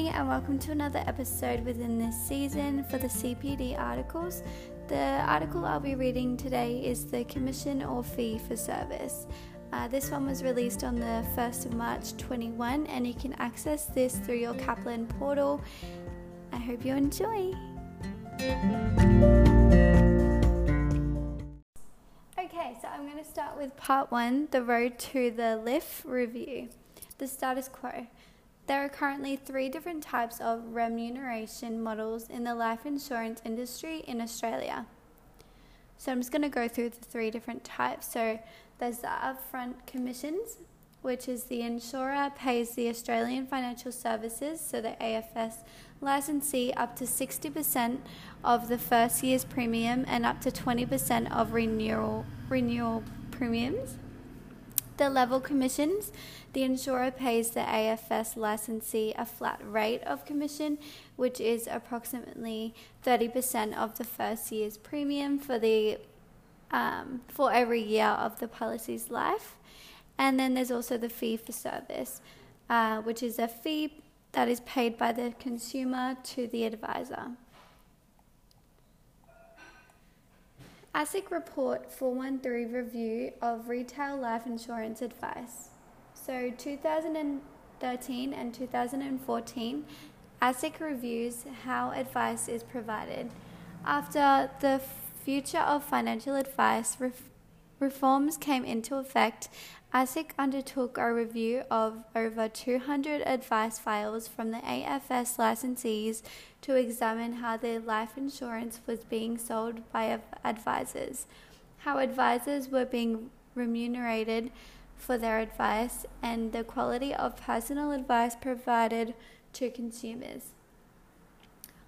morning, and welcome to another episode within this season for the CPD articles. The article I'll be reading today is the Commission or Fee for Service. Uh, this one was released on the 1st of March 21, and you can access this through your Kaplan portal. I hope you enjoy. Okay, so I'm going to start with part one the road to the LIF review. The status quo. There are currently three different types of remuneration models in the life insurance industry in Australia. So I'm just going to go through the three different types. So there's the upfront commissions, which is the insurer pays the Australian Financial Services, so the AFS licensee, up to 60% of the first year's premium and up to 20% of renewal renewal premiums. The level commissions, the insurer pays the AFS licensee a flat rate of commission, which is approximately 30% of the first year's premium for the um, for every year of the policy's life. And then there's also the fee for service, uh, which is a fee that is paid by the consumer to the advisor. ASIC Report 413 Review of Retail Life Insurance Advice. So 2013 and 2014, ASIC reviews how advice is provided. After the future of financial advice ref- reforms came into effect, ASIC undertook a review of over 200 advice files from the AFS licensees to examine how their life insurance was being sold by advisors, how advisors were being remunerated for their advice, and the quality of personal advice provided to consumers.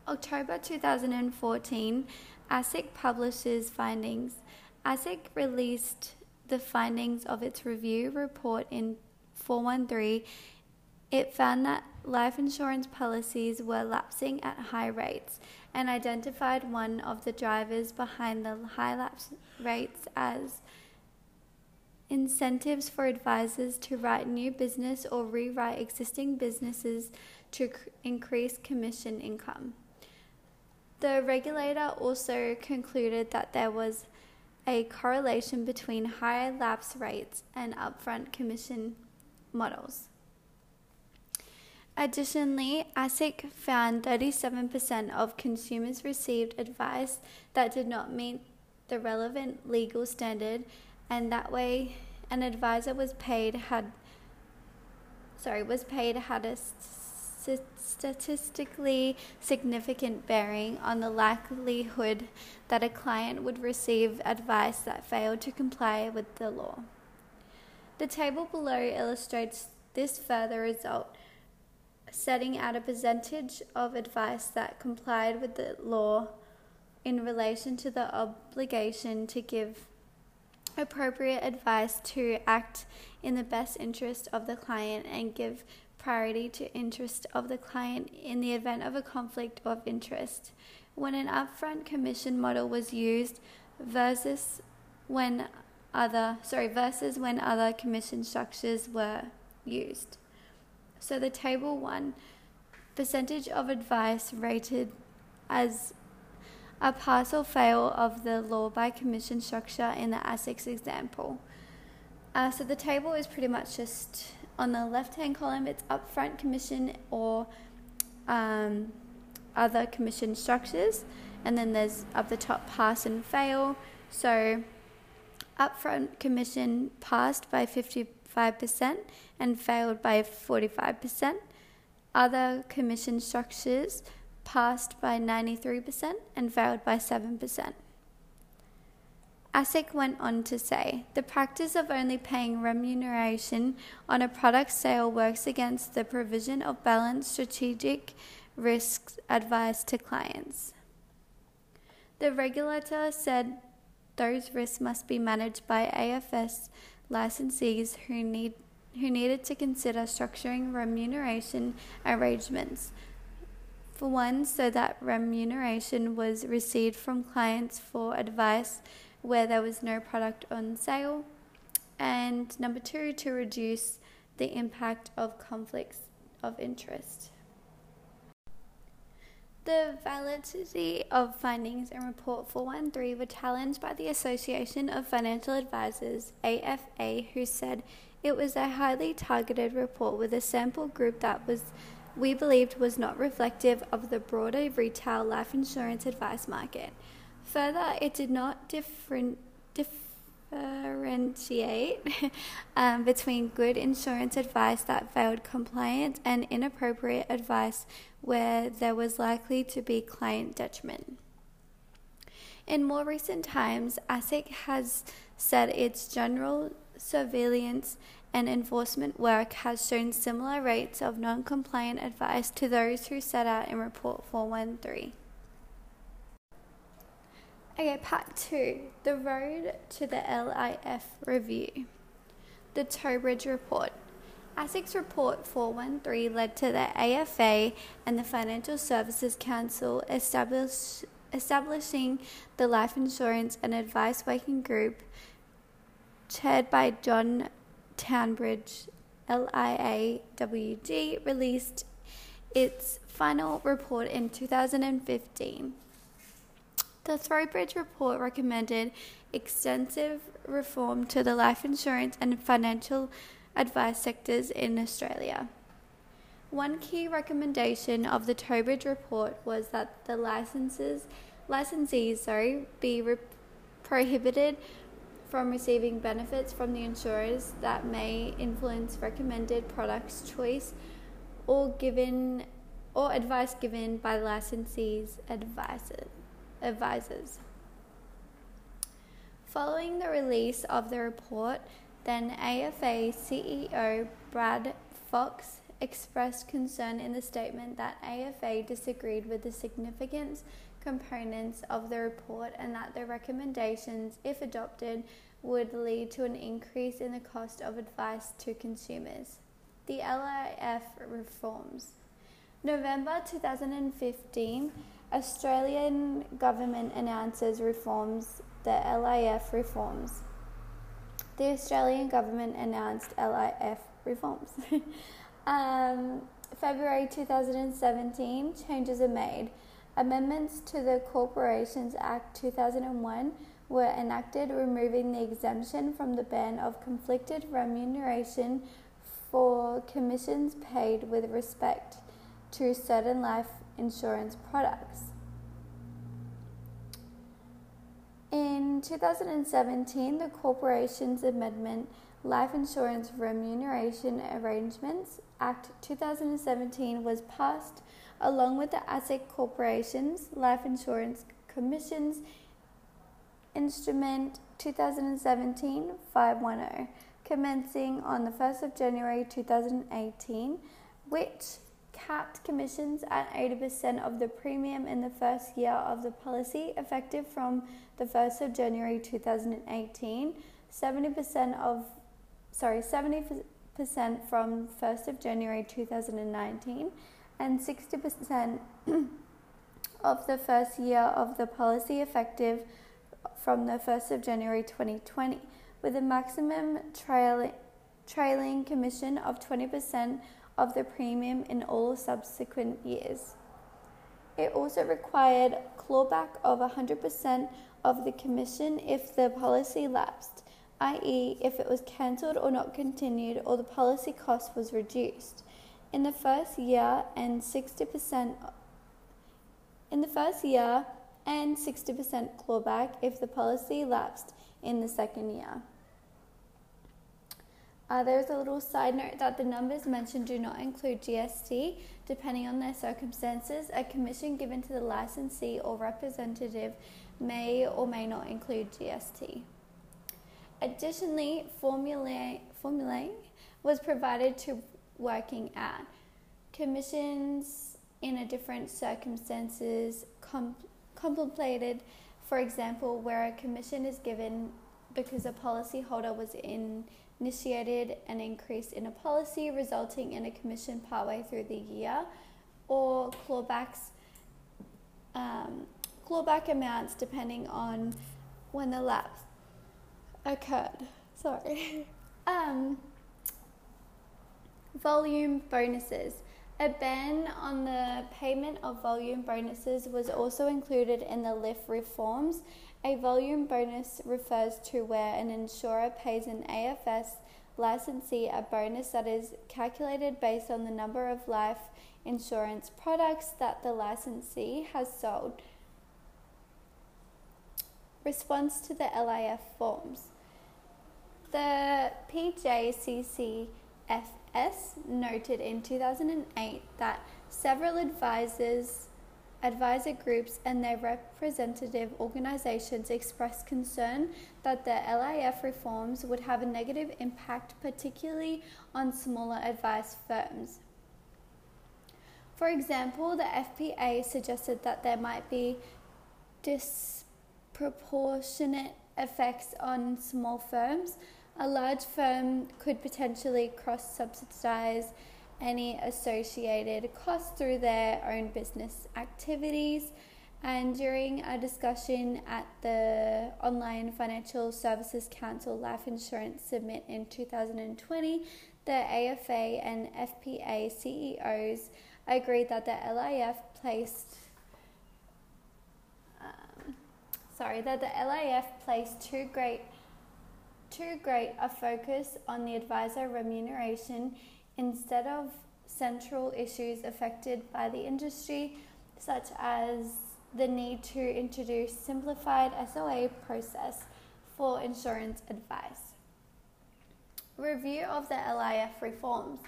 October 2014, ASIC publishes findings. ASIC released the findings of its review report in 413. It found that life insurance policies were lapsing at high rates and identified one of the drivers behind the high lapse rates as incentives for advisors to write new business or rewrite existing businesses to increase commission income. The regulator also concluded that there was a correlation between high lapse rates and upfront commission models. Additionally, ASIC found 37% of consumers received advice that did not meet the relevant legal standard and that way an advisor was paid had sorry was paid had a st- statistically significant bearing on the likelihood that a client would receive advice that failed to comply with the law. The table below illustrates this further result, setting out a percentage of advice that complied with the law in relation to the obligation to give appropriate advice to act in the best interest of the client and give priority to interest of the client in the event of a conflict of interest when an upfront commission model was used versus when other sorry versus when other commission structures were used. So the table 1 percentage of advice rated as a pass or fail of the law by commission structure in the ASIC's example. Uh, so the table is pretty much just on the left hand column, it's upfront commission or um, other commission structures, and then there's up the top pass and fail. So upfront commission passed by 55% and failed by 45%. Other commission structures passed by 93% and failed by 7%. ASIC went on to say the practice of only paying remuneration on a product sale works against the provision of balanced strategic risk advice to clients. The regulator said those risks must be managed by AFS licensees who need who needed to consider structuring remuneration arrangements for one, so that remuneration was received from clients for advice where there was no product on sale. And number two, to reduce the impact of conflicts of interest. The validity of findings in Report 413 were challenged by the Association of Financial Advisors, AFA, who said it was a highly targeted report with a sample group that was we believed was not reflective of the broader retail life insurance advice market. Further, it did not different, differentiate um, between good insurance advice that failed compliance and inappropriate advice where there was likely to be client detriment. In more recent times, ASIC has said its general surveillance and enforcement work has shown similar rates of non compliant advice to those who set out in Report 413. Okay, part two the road to the LIF review. The Trowbridge Report. ASIC's Report 413 led to the AFA and the Financial Services Council establish, establishing the Life Insurance and Advice Working Group, chaired by John Trowbridge, LIAWG released its final report in 2015. The Trowbridge report recommended extensive reform to the life insurance and financial advice sectors in Australia. One key recommendation of the Trowbridge report was that the licenses, licensees sorry, be re- prohibited from receiving benefits from the insurers that may influence recommended products choice or given or advice given by licensee's advisors advisors. Following the release of the report, then AFA CEO Brad Fox expressed concern in the statement that AFA disagreed with the significant components of the report and that the recommendations, if adopted, would lead to an increase in the cost of advice to consumers. The LIF reforms. November 2015, Australian government announces reforms, the LIF reforms. The Australian government announced LIF reforms. um, February 2017, changes are made. Amendments to the Corporations Act 2001 were enacted, removing the exemption from the ban of conflicted remuneration for commissions paid with respect to certain life insurance products. In 2017, the Corporations Amendment Life Insurance Remuneration Arrangements Act 2017 was passed along with the ASIC Corporations Life Insurance Commissions Instrument 2017 510, commencing on the 1st of January 2018, which capped commissions at 80% of the premium in the first year of the policy, effective from the 1st of January 2018, 70% of sorry, 70% from 1st of January 2019, and 60% of the first year of the policy effective from the 1st of January 2020, with a maximum trailing, trailing commission of 20% of the premium in all subsequent years. It also required clawback of 100% of the commission if the policy lapsed, i.e., if it was cancelled or not continued or the policy cost was reduced. In the first year and 60% in the first year and 60% clawback if the policy lapsed in the second year. Uh, there's a little side note that the numbers mentioned do not include GST. Depending on their circumstances, a commission given to the licensee or representative may or may not include GST. Additionally, formulae, formulae was provided to working at commissions in a different circumstances com- contemplated, for example, where a commission is given because a policyholder was in initiated an increase in a policy resulting in a commission partway through the year, or clawbacks, um, clawback amounts depending on when the lapse occurred. Sorry. um, volume bonuses. A ban on the payment of volume bonuses was also included in the LIF reforms. A volume bonus refers to where an insurer pays an AFS licensee a bonus that is calculated based on the number of life insurance products that the licensee has sold. Response to the LIF forms. The PJCCFS noted in 2008 that several advisors advisor groups and their representative organizations expressed concern that the LIF reforms would have a negative impact, particularly on smaller advice firms. For example, the FPA suggested that there might be disproportionate effects on small firms. A large firm could potentially cross subsidize any associated costs through their own business activities. And during a discussion at the Online Financial Services Council Life Insurance Summit in 2020, the AFA and FPA CEOs agreed that the LIF placed um, sorry that the LIF placed too great too great a focus on the advisor remuneration instead of central issues affected by the industry, such as the need to introduce simplified SOA process for insurance advice. Review of the LIF reforms.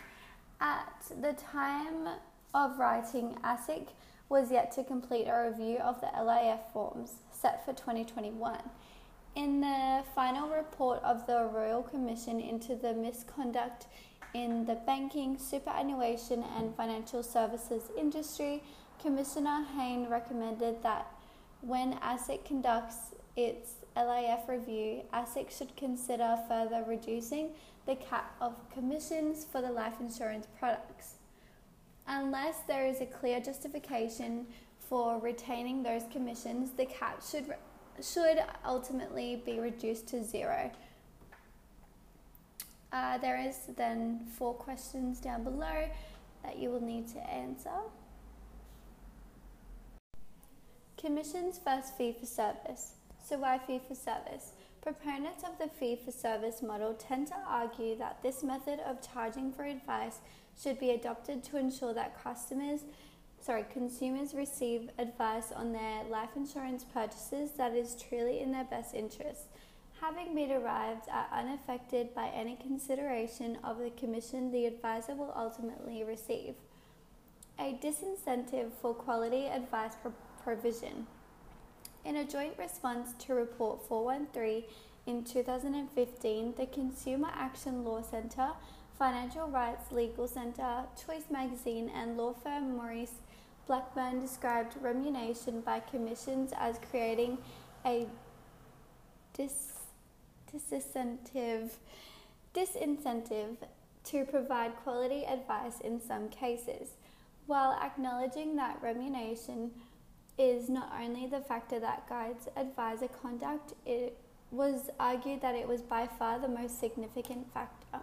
At the time of writing, ASIC was yet to complete a review of the LIF forms set for 2021. In the final report of the Royal Commission into the misconduct in the banking, superannuation, and financial services industry, Commissioner Hayne recommended that when ASIC conducts its LIF review, ASIC should consider further reducing the cap of commissions for the life insurance products. Unless there is a clear justification for retaining those commissions, the cap should, should ultimately be reduced to zero. Uh, there is then four questions down below that you will need to answer. Commissions versus fee for service. So, why fee for service? Proponents of the fee for service model tend to argue that this method of charging for advice should be adopted to ensure that customers, sorry, consumers receive advice on their life insurance purchases that is truly in their best interest having been arrived at unaffected by any consideration of the commission the advisor will ultimately receive. A disincentive for quality advice pro- provision. In a joint response to Report 413 in 2015, the Consumer Action Law Centre, Financial Rights Legal Centre, Choice Magazine, and law firm Maurice Blackburn described remuneration by commissions as creating a dis disincentive, disincentive to provide quality advice in some cases, while acknowledging that remuneration is not only the factor that guides advisor conduct, it was argued that it was by far the most significant factor.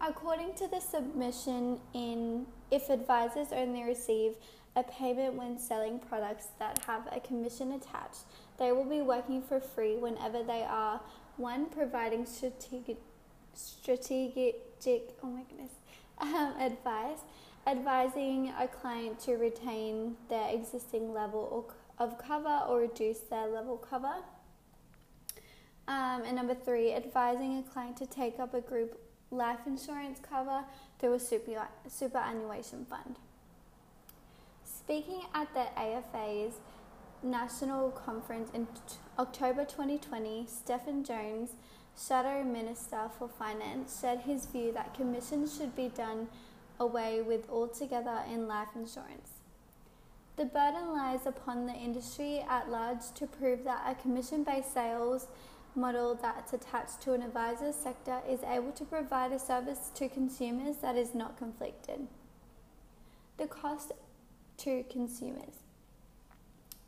According to the submission in if advisors only receive a payment when selling products that have a commission attached, they will be working for free whenever they are one providing strategic, strategic oh my goodness, um, advice, advising a client to retain their existing level of cover or reduce their level cover. Um, and number three, advising a client to take up a group life insurance cover through a super, superannuation fund. Speaking at the AFA's National Conference in t- October 2020, Stephen Jones, Shadow Minister for Finance, shared his view that commissions should be done away with altogether in life insurance. The burden lies upon the industry at large to prove that a commission based sales model that's attached to an advisor's sector is able to provide a service to consumers that is not conflicted. The cost to consumers.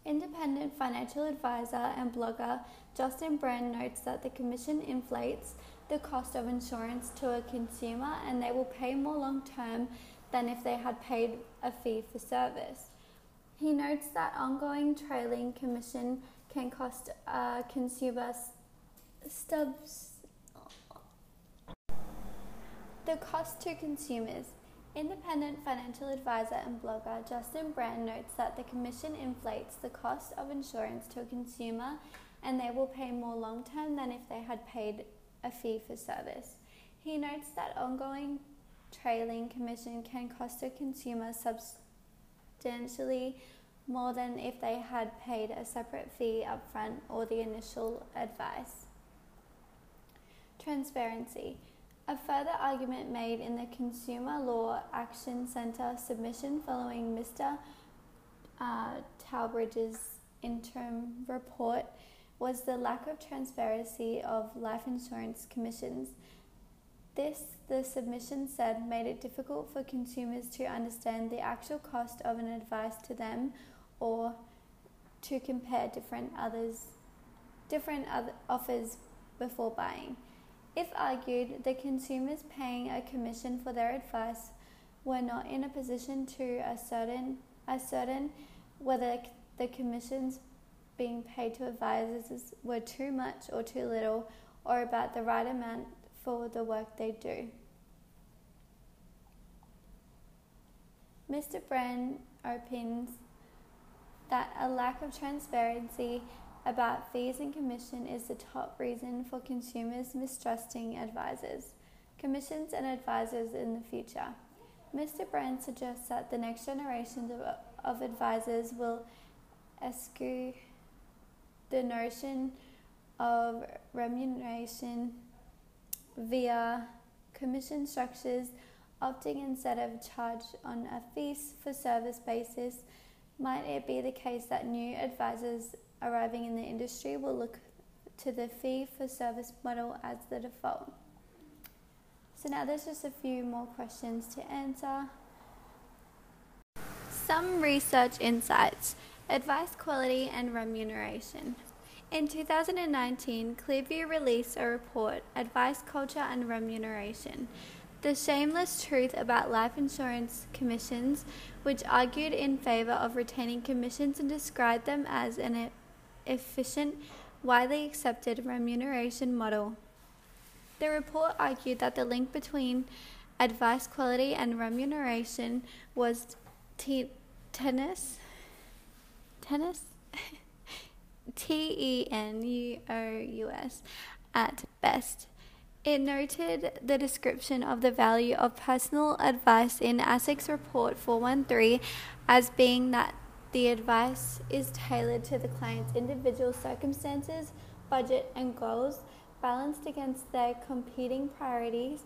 Independent financial advisor and blogger Justin Brand notes that the commission inflates the cost of insurance to a consumer and they will pay more long term than if they had paid a fee for service. He notes that ongoing trailing commission can cost a consumer stubs. The cost to consumers. Independent financial advisor and blogger Justin Brand notes that the commission inflates the cost of insurance to a consumer and they will pay more long term than if they had paid a fee for service. He notes that ongoing trailing commission can cost a consumer substantially more than if they had paid a separate fee upfront or the initial advice. Transparency. A further argument made in the Consumer Law Action Centre submission following Mr. Uh, Trowbridge's interim report was the lack of transparency of life insurance commissions. This, the submission said, made it difficult for consumers to understand the actual cost of an advice to them or to compare different others different other offers before buying. If argued, the consumers paying a commission for their advice were not in a position to ascertain, ascertain whether the commissions being paid to advisors were too much or too little, or about the right amount for the work they do. Mr. Brand opines that a lack of transparency about fees and commission is the top reason for consumers mistrusting advisors, commissions, and advisors in the future. Mr. Brand suggests that the next generation of, of advisors will eschew the notion of remuneration via commission structures, opting instead of charge on a fees for service basis. Might it be the case that new advisors arriving in the industry will look to the fee for service model as the default. So now there's just a few more questions to answer. Some research insights advice quality and remuneration. In 2019, Clearview released a report, Advice Culture and Remuneration, the shameless truth about life insurance commissions, which argued in favour of retaining commissions and described them as an efficient, widely accepted remuneration model. The report argued that the link between advice quality and remuneration was t- tennis. Tennis? T E N U O U S at best. It noted the description of the value of personal advice in ASIC's Report 413 as being that the advice is tailored to the client's individual circumstances, budget, and goals, balanced against their competing priorities,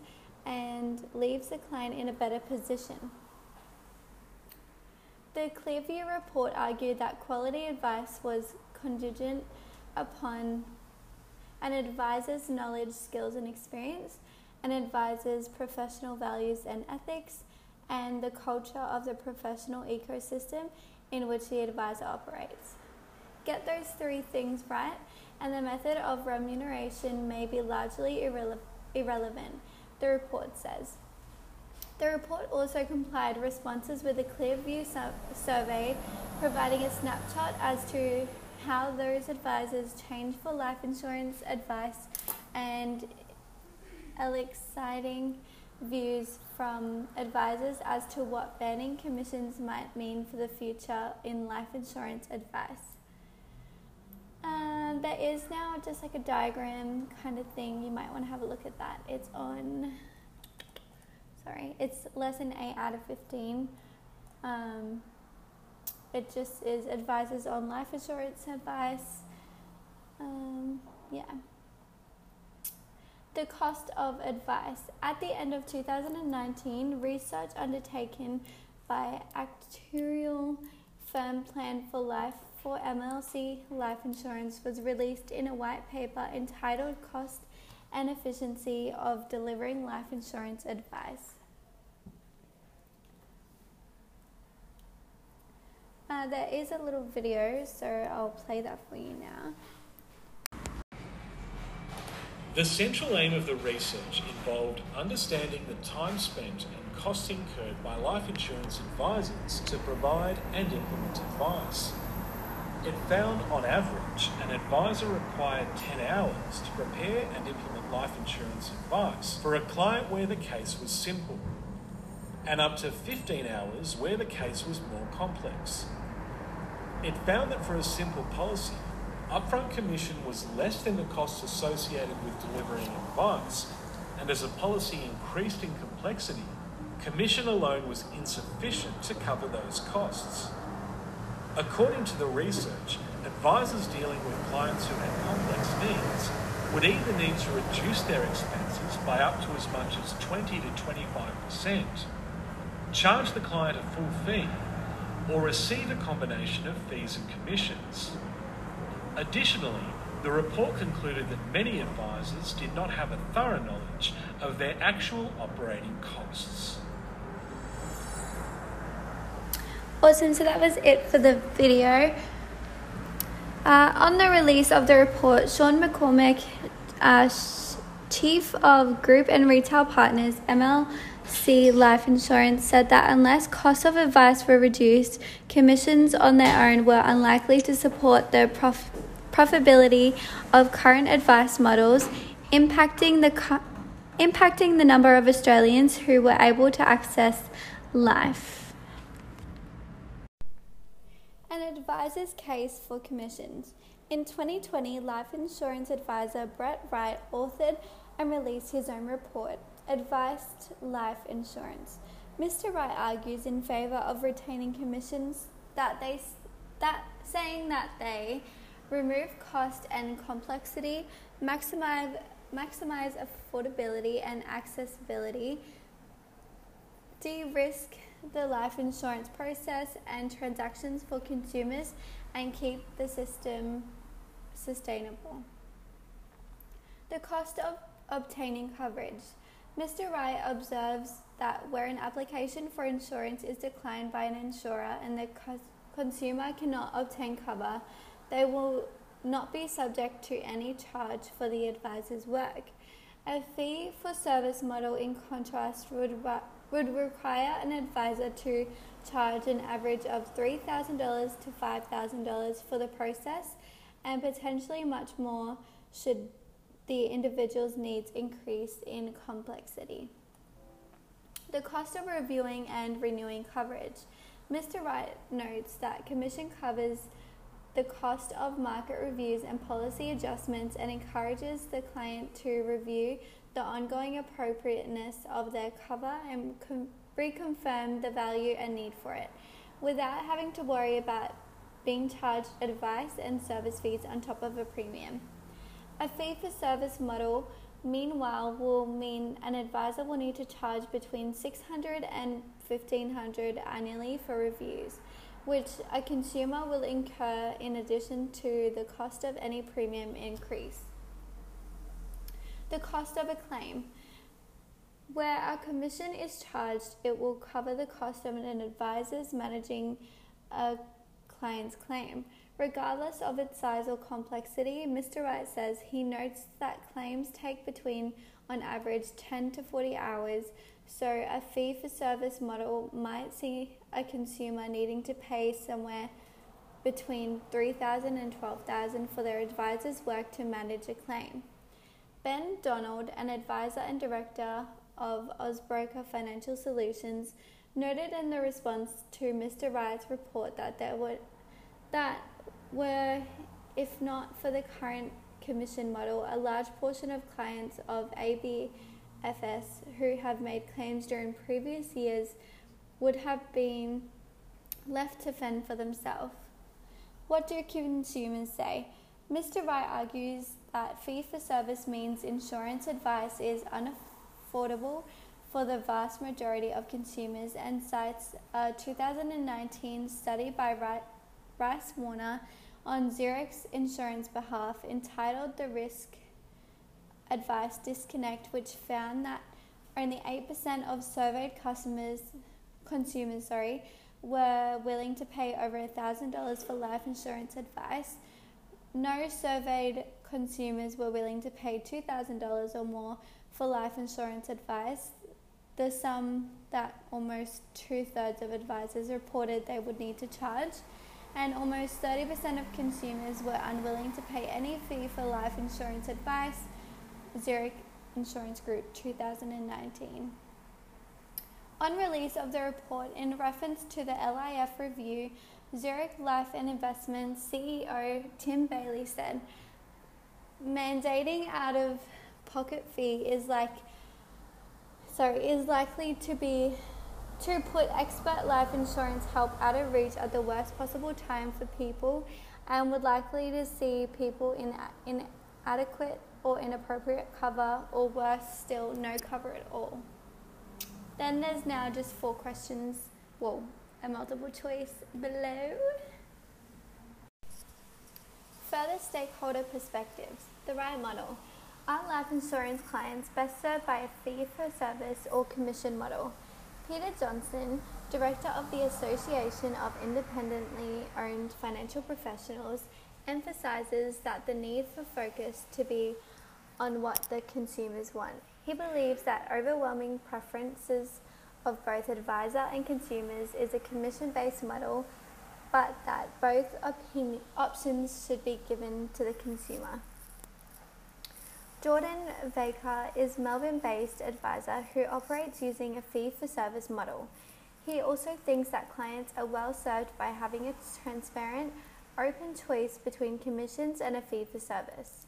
and leaves the client in a better position. The Clearview report argued that quality advice was contingent upon an advisor's knowledge, skills, and experience, an advisor's professional values and ethics, and the culture of the professional ecosystem in which the advisor operates. Get those three things right, and the method of remuneration may be largely irrele- irrelevant, the report says. The report also complied responses with a clear Clearview survey, providing a snapshot as to how those advisors change for life insurance advice and exciting views from advisors as to what banning commissions might mean for the future in life insurance advice. Um, there is now just like a diagram kind of thing. You might want to have a look at that. It's on, sorry, it's lesson 8 out of 15. Um, it just is advisors on life insurance advice. Um, yeah the cost of advice. At the end of 2019, research undertaken by actuarial firm Plan for Life for MLC Life Insurance was released in a white paper entitled Cost and Efficiency of Delivering Life Insurance Advice. Uh, there is a little video, so I'll play that for you now. The central aim of the research involved understanding the time spent and costs incurred by life insurance advisors to provide and implement advice. It found on average an advisor required 10 hours to prepare and implement life insurance advice for a client where the case was simple, and up to 15 hours where the case was more complex. It found that for a simple policy, upfront commission was less than the costs associated with delivering advice, and as a policy increased in complexity, commission alone was insufficient to cover those costs. According to the research, advisors dealing with clients who had complex needs would either need to reduce their expenses by up to as much as 20 to 25%, charge the client a full fee, or receive a combination of fees and commissions. Additionally, the report concluded that many advisors did not have a thorough knowledge of their actual operating costs. Awesome, so that was it for the video. Uh, on the release of the report, Sean McCormack, uh, Chief of Group and Retail Partners, MLC Life Insurance, said that unless costs of advice were reduced, commissions on their own were unlikely to support the prof- profitability of current advice models, impacting the, cu- impacting the number of Australians who were able to access life. An advisor's case for commissions. In 2020, life insurance advisor Brett Wright authored and released his own report, Advised Life Insurance. Mr. Wright argues in favor of retaining commissions that they that saying that they remove cost and complexity, maximize, maximize affordability and accessibility, de risk the life insurance process and transactions for consumers, and keep the system sustainable. The cost of obtaining coverage. Mr. Wright observes that where an application for insurance is declined by an insurer and the consumer cannot obtain cover, they will not be subject to any charge for the advisor's work. A fee for service model, in contrast, would, would require an advisor to charge an average of $3,000 to $5,000 for the process and potentially much more should the individual's needs increase in complexity. The cost of reviewing and renewing coverage. Mr. Wright notes that commission covers the cost of market reviews and policy adjustments and encourages the client to review the ongoing appropriateness of their cover and com- reconfirm the value and need for it without having to worry about being charged advice and service fees on top of a premium. A fee for service model, meanwhile, will mean an advisor will need to charge between 600 and 1500 annually for reviews which a consumer will incur in addition to the cost of any premium increase. The cost of a claim. Where a commission is charged, it will cover the cost of an advisor's managing a client's claim. Regardless of its size or complexity, Mr. Wright says he notes that claims take between, on average, 10 to 40 hours so, a fee for service model might see a consumer needing to pay somewhere between $3,000 and $12,000 for their advisor's work to manage a claim. Ben Donald, an advisor and director of Ozbroker Financial Solutions, noted in the response to Mr. Wright's report that there were that were, if not for the current commission model, a large portion of clients of ABFS who have made claims during previous years would have been left to fend for themselves. What do consumers say? Mr. Wright argues that fee for service means insurance advice is unaffordable for the vast majority of consumers and cites a 2019 study by Rice Warner on Zurich's insurance behalf entitled The Risk advice disconnect, which found that only 8% of surveyed customers, consumers, sorry, were willing to pay over $1,000 for life insurance advice. No surveyed consumers were willing to pay $2,000 or more for life insurance advice, the sum that almost two thirds of advisors reported they would need to charge, and almost 30% of consumers were unwilling to pay any fee for life insurance advice. Zurich Insurance Group 2019. On release of the report in reference to the LIF review, Zurich Life and Investments CEO Tim Bailey said, mandating out of pocket fee is like sorry is likely to be to put expert life insurance help out of reach at the worst possible time for people and would likely to see people in inadequate or inappropriate cover or worse still no cover at all then there's now just four questions well a multiple choice below Further stakeholder perspectives. The right model. Are life insurance clients best served by a fee for service or commission model? Peter Johnson, Director of the Association of Independently Owned Financial Professionals, emphasizes that the need for focus to be on what the consumers want. He believes that overwhelming preferences of both advisor and consumers is a commission based model but that both options should be given to the consumer. Jordan Baker is Melbourne-based advisor who operates using a fee-for-service model. He also thinks that clients are well served by having a transparent, open choice between commissions and a fee-for-service.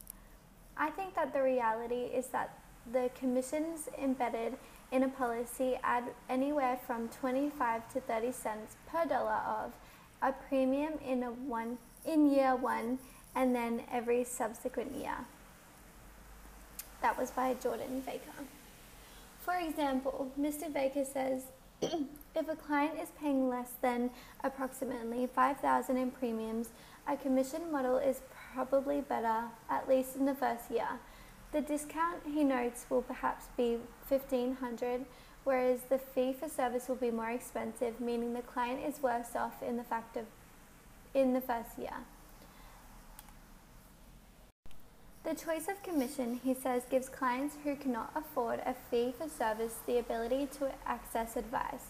I think that the reality is that the commissions embedded in a policy add anywhere from 25 to 30 cents per dollar of a premium in a one in year one and then every subsequent year. That was by Jordan Baker. For example, Mr. Baker says if a client is paying less than approximately 5000 in premiums, a commission model is probably better, at least in the first year. The discount, he notes, will perhaps be 1500 whereas the fee for service will be more expensive, meaning the client is worse off in the fact of in the first year. The choice of commission, he says, gives clients who cannot afford a fee for service the ability to access advice.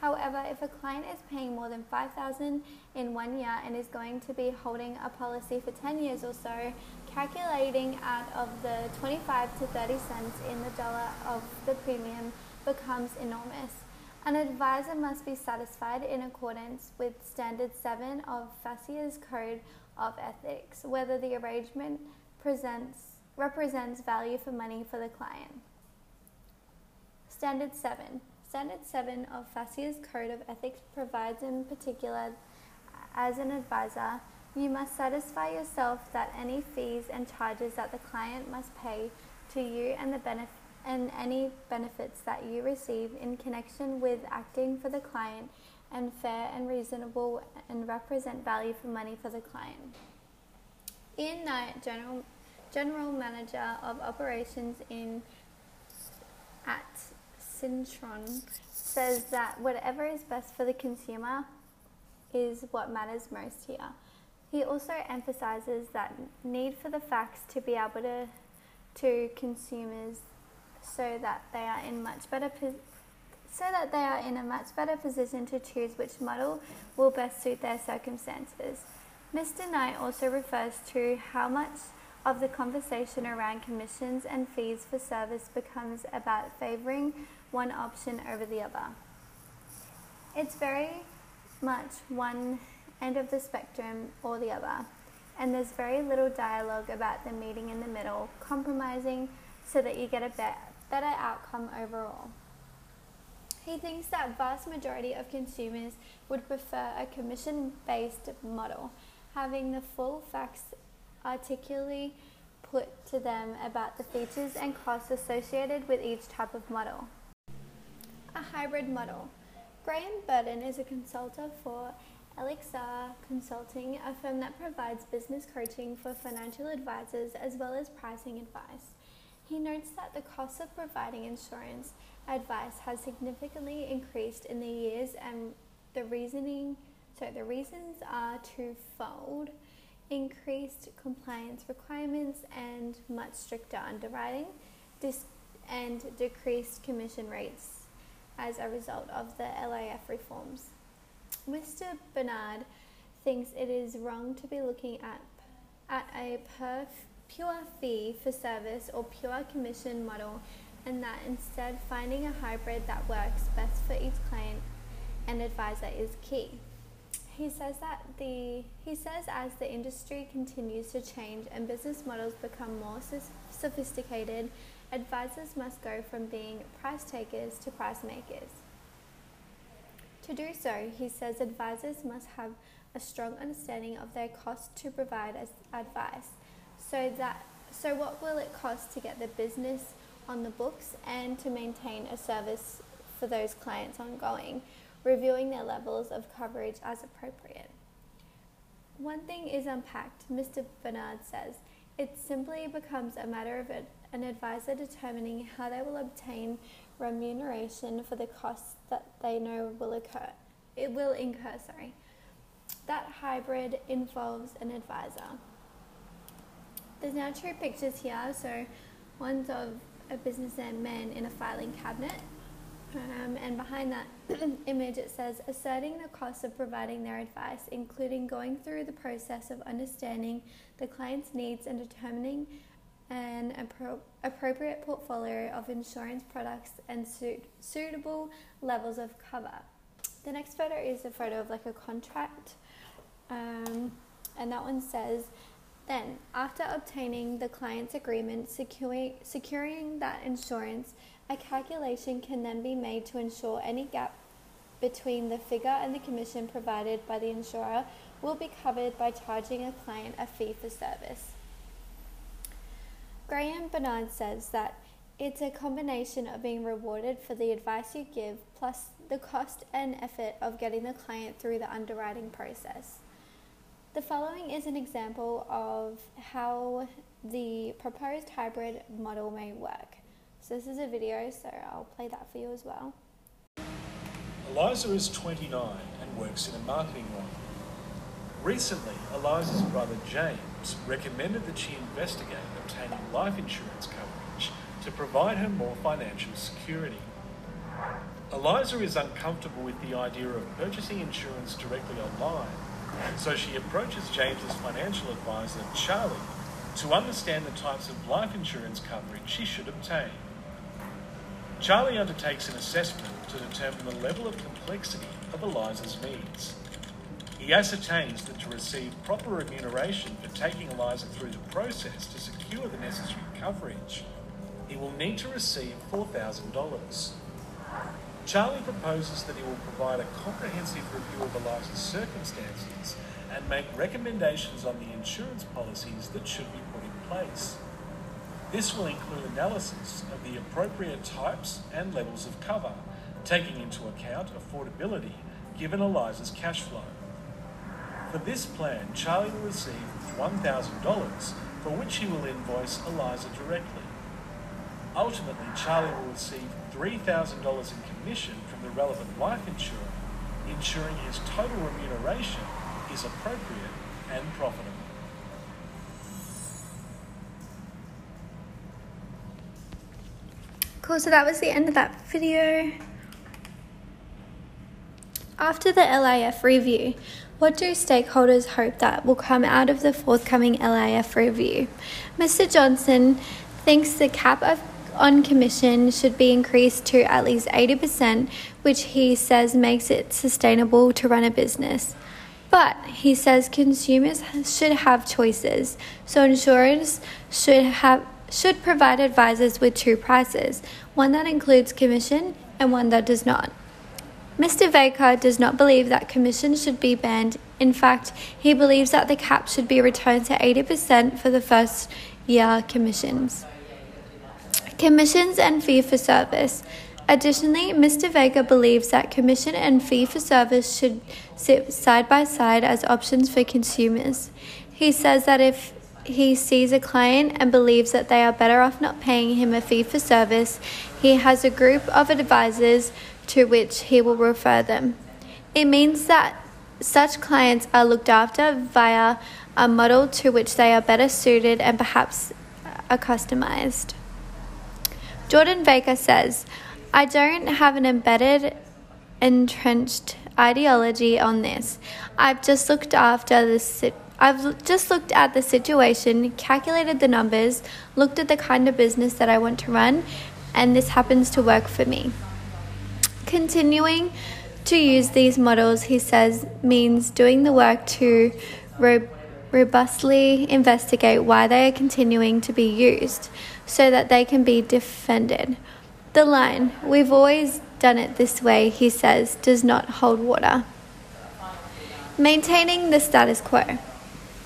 However, if a client is paying more than 5000 in one year and is going to be holding a policy for 10 years or so, calculating out of the 25 to 30 cents in the dollar of the premium becomes enormous. An advisor must be satisfied in accordance with Standard 7 of FASEA's Code of Ethics whether the arrangement presents, represents value for money for the client. Standard 7. Standard 7 of FASEA's Code of Ethics provides in particular as an advisor, you must satisfy yourself that any fees and charges that the client must pay to you and the benefit and any benefits that you receive in connection with acting for the client and fair and reasonable and represent value for money for the client. Ian Knight, General, General Manager of Operations in at Synchron, says that whatever is best for the consumer is what matters most here. He also emphasizes that need for the facts to be able to to consumers so that they are in much better so that they are in a much better position to choose which model will best suit their circumstances. Mr. Knight also refers to how much of the conversation around commissions and fees for service becomes about favouring one option over the other. It's very much one end of the spectrum or the other, and there's very little dialogue about the meeting in the middle, compromising so that you get a better outcome overall. He thinks that vast majority of consumers would prefer a commission-based model, having the full facts articulately put to them about the features and costs associated with each type of model. A hybrid model. Graham Burton is a consultant for Elixir Consulting, a firm that provides business coaching for financial advisors as well as pricing advice. He notes that the cost of providing insurance advice has significantly increased in the years and the reasoning so the reasons are twofold. increased compliance requirements and much stricter underwriting, dis- and decreased commission rates as a result of the LIF reforms. Mr. Bernard thinks it is wrong to be looking at, at a per pure fee for service or pure commission model and that instead finding a hybrid that works best for each client and advisor is key. He says that the he says as the industry continues to change and business models become more sophisticated, advisors must go from being price takers to price makers. To do so, he says advisors must have a strong understanding of their cost to provide advice. So that so what will it cost to get the business on the books and to maintain a service for those clients ongoing, reviewing their levels of coverage as appropriate. One thing is unpacked, Mr. Bernard says. It simply becomes a matter of an advisor determining how they will obtain remuneration for the costs that they know will occur. It will incur, sorry. That hybrid involves an advisor. There's now two pictures here, so one's of a businessman in a filing cabinet. Um, and behind that image, it says asserting the cost of providing their advice, including going through the process of understanding the client's needs and determining an appro- appropriate portfolio of insurance products and suit- suitable levels of cover. The next photo is a photo of like a contract, um, and that one says then, after obtaining the client's agreement, securing, securing that insurance, a calculation can then be made to ensure any gap between the figure and the commission provided by the insurer will be covered by charging a client a fee for service. Graham Bernard says that it's a combination of being rewarded for the advice you give plus the cost and effort of getting the client through the underwriting process. The following is an example of how the proposed hybrid model may work. So this is a video, so I'll play that for you as well. Eliza is 29 and works in a marketing role. Recently, Eliza's brother James recommended that she investigate obtaining life insurance coverage to provide her more financial security. Eliza is uncomfortable with the idea of purchasing insurance directly online so she approaches James's financial advisor, Charlie, to understand the types of life insurance coverage she should obtain. Charlie undertakes an assessment to determine the level of complexity of Eliza's needs. He ascertains that to receive proper remuneration for taking Eliza through the process to secure the necessary coverage, he will need to receive $4,000. Charlie proposes that he will provide a comprehensive review of Eliza's circumstances and make recommendations on the insurance policies that should be put in place. This will include analysis of the appropriate types and levels of cover, taking into account affordability given Eliza's cash flow. For this plan, Charlie will receive $1,000 for which he will invoice Eliza directly. Ultimately, Charlie will receive $3,000 in commission from the relevant life insurer, ensuring his total remuneration is appropriate and profitable. Cool, so that was the end of that video. After the LIF review, what do stakeholders hope that will come out of the forthcoming LIF review? Mr. Johnson thinks the cap of on commission should be increased to at least 80%, which he says makes it sustainable to run a business. But he says consumers should have choices, so insurers should have should provide advisors with two prices, one that includes commission and one that does not. Mr. Baker does not believe that commissions should be banned. In fact, he believes that the cap should be returned to 80% for the first year commissions. Commissions and fee for service. Additionally, Mr. Vega believes that commission and fee for service should sit side by side as options for consumers. He says that if he sees a client and believes that they are better off not paying him a fee for service, he has a group of advisors to which he will refer them. It means that such clients are looked after via a model to which they are better suited and perhaps are customized. Jordan Baker says, I don't have an embedded, entrenched ideology on this. I've just looked after the I've just looked at the situation, calculated the numbers, looked at the kind of business that I want to run, and this happens to work for me. Continuing to use these models, he says, means doing the work to robustly investigate why they are continuing to be used so that they can be defended. The line, we've always done it this way, he says, does not hold water. Maintaining the status quo.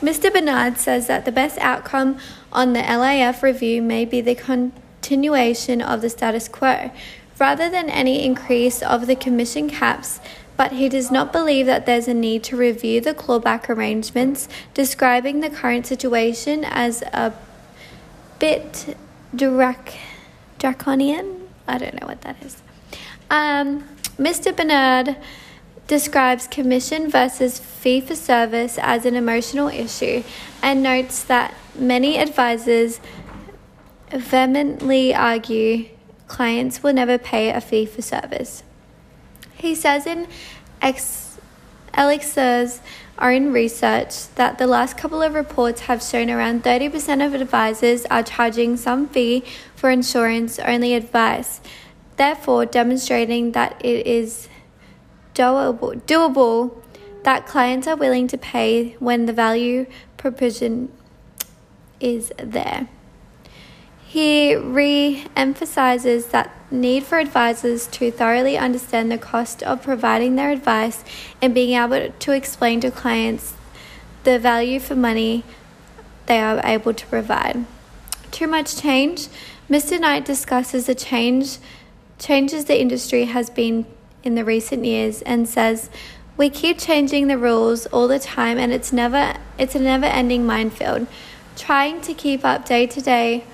Mr. Bernard says that the best outcome on the LIF review may be the continuation of the status quo, rather than any increase of the commission caps, but he does not believe that there's a need to review the clawback arrangements, describing the current situation as a bit drac- draconian. I don't know what that is. Um, Mr. Bernard describes commission versus fee for service as an emotional issue and notes that many advisors vehemently argue clients will never pay a fee for service. He says in Ex- Elixir's own research that the last couple of reports have shown around 30% of advisors are charging some fee for insurance only advice, therefore, demonstrating that it is doable, doable that clients are willing to pay when the value proposition is there. He re emphasizes that need for advisors to thoroughly understand the cost of providing their advice and being able to explain to clients the value for money they are able to provide. Too much change. Mr. Knight discusses the change changes the industry has been in the recent years and says we keep changing the rules all the time and it's never it's a never ending minefield. Trying to keep up day to day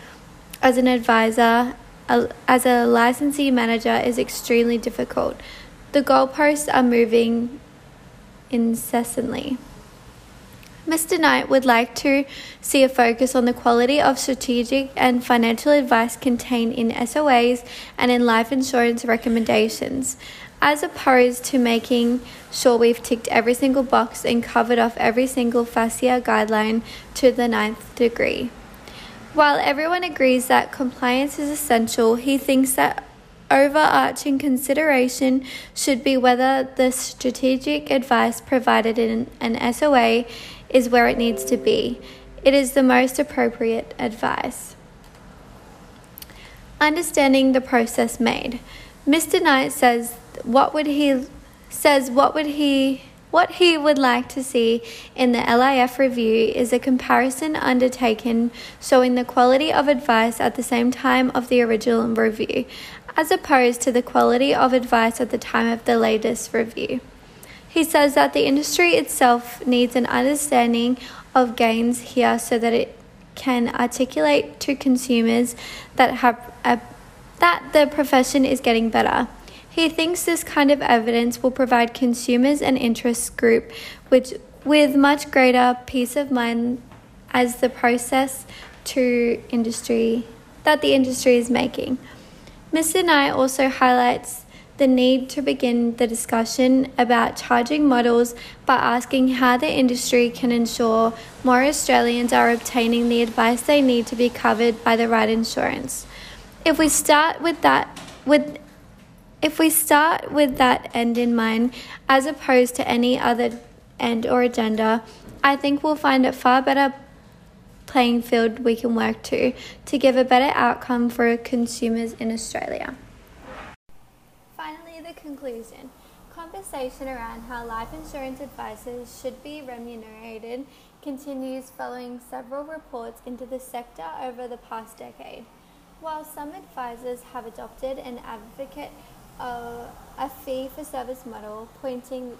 as an advisor, as a licensee manager, is extremely difficult. The goalposts are moving incessantly. Mr. Knight would like to see a focus on the quality of strategic and financial advice contained in SOAs and in life insurance recommendations, as opposed to making sure we've ticked every single box and covered off every single FASEA guideline to the ninth degree. While everyone agrees that compliance is essential, he thinks that overarching consideration should be whether the strategic advice provided in an SOA is where it needs to be. It is the most appropriate advice. Understanding the process made. Mr. Knight says what would he says what would he what he would like to see in the LIF review is a comparison undertaken showing the quality of advice at the same time of the original review, as opposed to the quality of advice at the time of the latest review. He says that the industry itself needs an understanding of gains here so that it can articulate to consumers that have a, that the profession is getting better. He thinks this kind of evidence will provide consumers and interest group which, with much greater peace of mind as the process to industry that the industry is making. Mr. Knight also highlights the need to begin the discussion about charging models by asking how the industry can ensure more Australians are obtaining the advice they need to be covered by the right insurance. If we start with that with if we start with that end in mind, as opposed to any other end or agenda, I think we'll find a far better playing field we can work to to give a better outcome for consumers in Australia. Finally, the conclusion. Conversation around how life insurance advisors should be remunerated continues following several reports into the sector over the past decade. While some advisors have adopted an advocate a, a fee for service model pointing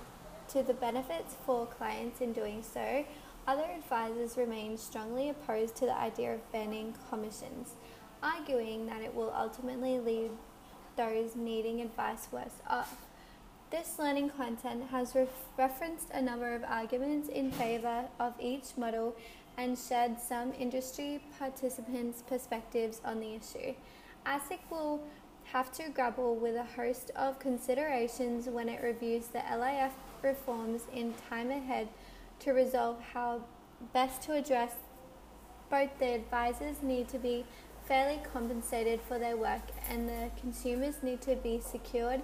to the benefits for clients in doing so, other advisors remain strongly opposed to the idea of banning commissions, arguing that it will ultimately leave those needing advice worse off. This learning content has ref- referenced a number of arguments in favour of each model and shared some industry participants' perspectives on the issue. ASIC will have to grapple with a host of considerations when it reviews the LIF reforms in time ahead to resolve how best to address both the advisors need to be fairly compensated for their work and the consumers need to be secured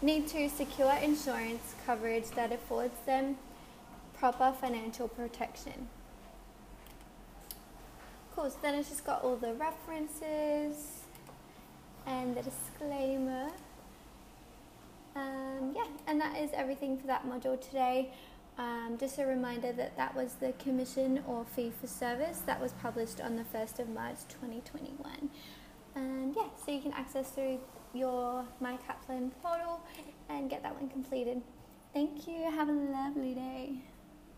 need to secure insurance coverage that affords them proper financial protection. Cool, so then it's just got all the references and the disclaimer. Um, yeah, and that is everything for that module today. Um, just a reminder that that was the commission or fee for service that was published on the 1st of March 2021. And yeah, so you can access through your My Kaplan portal and get that one completed. Thank you. Have a lovely day.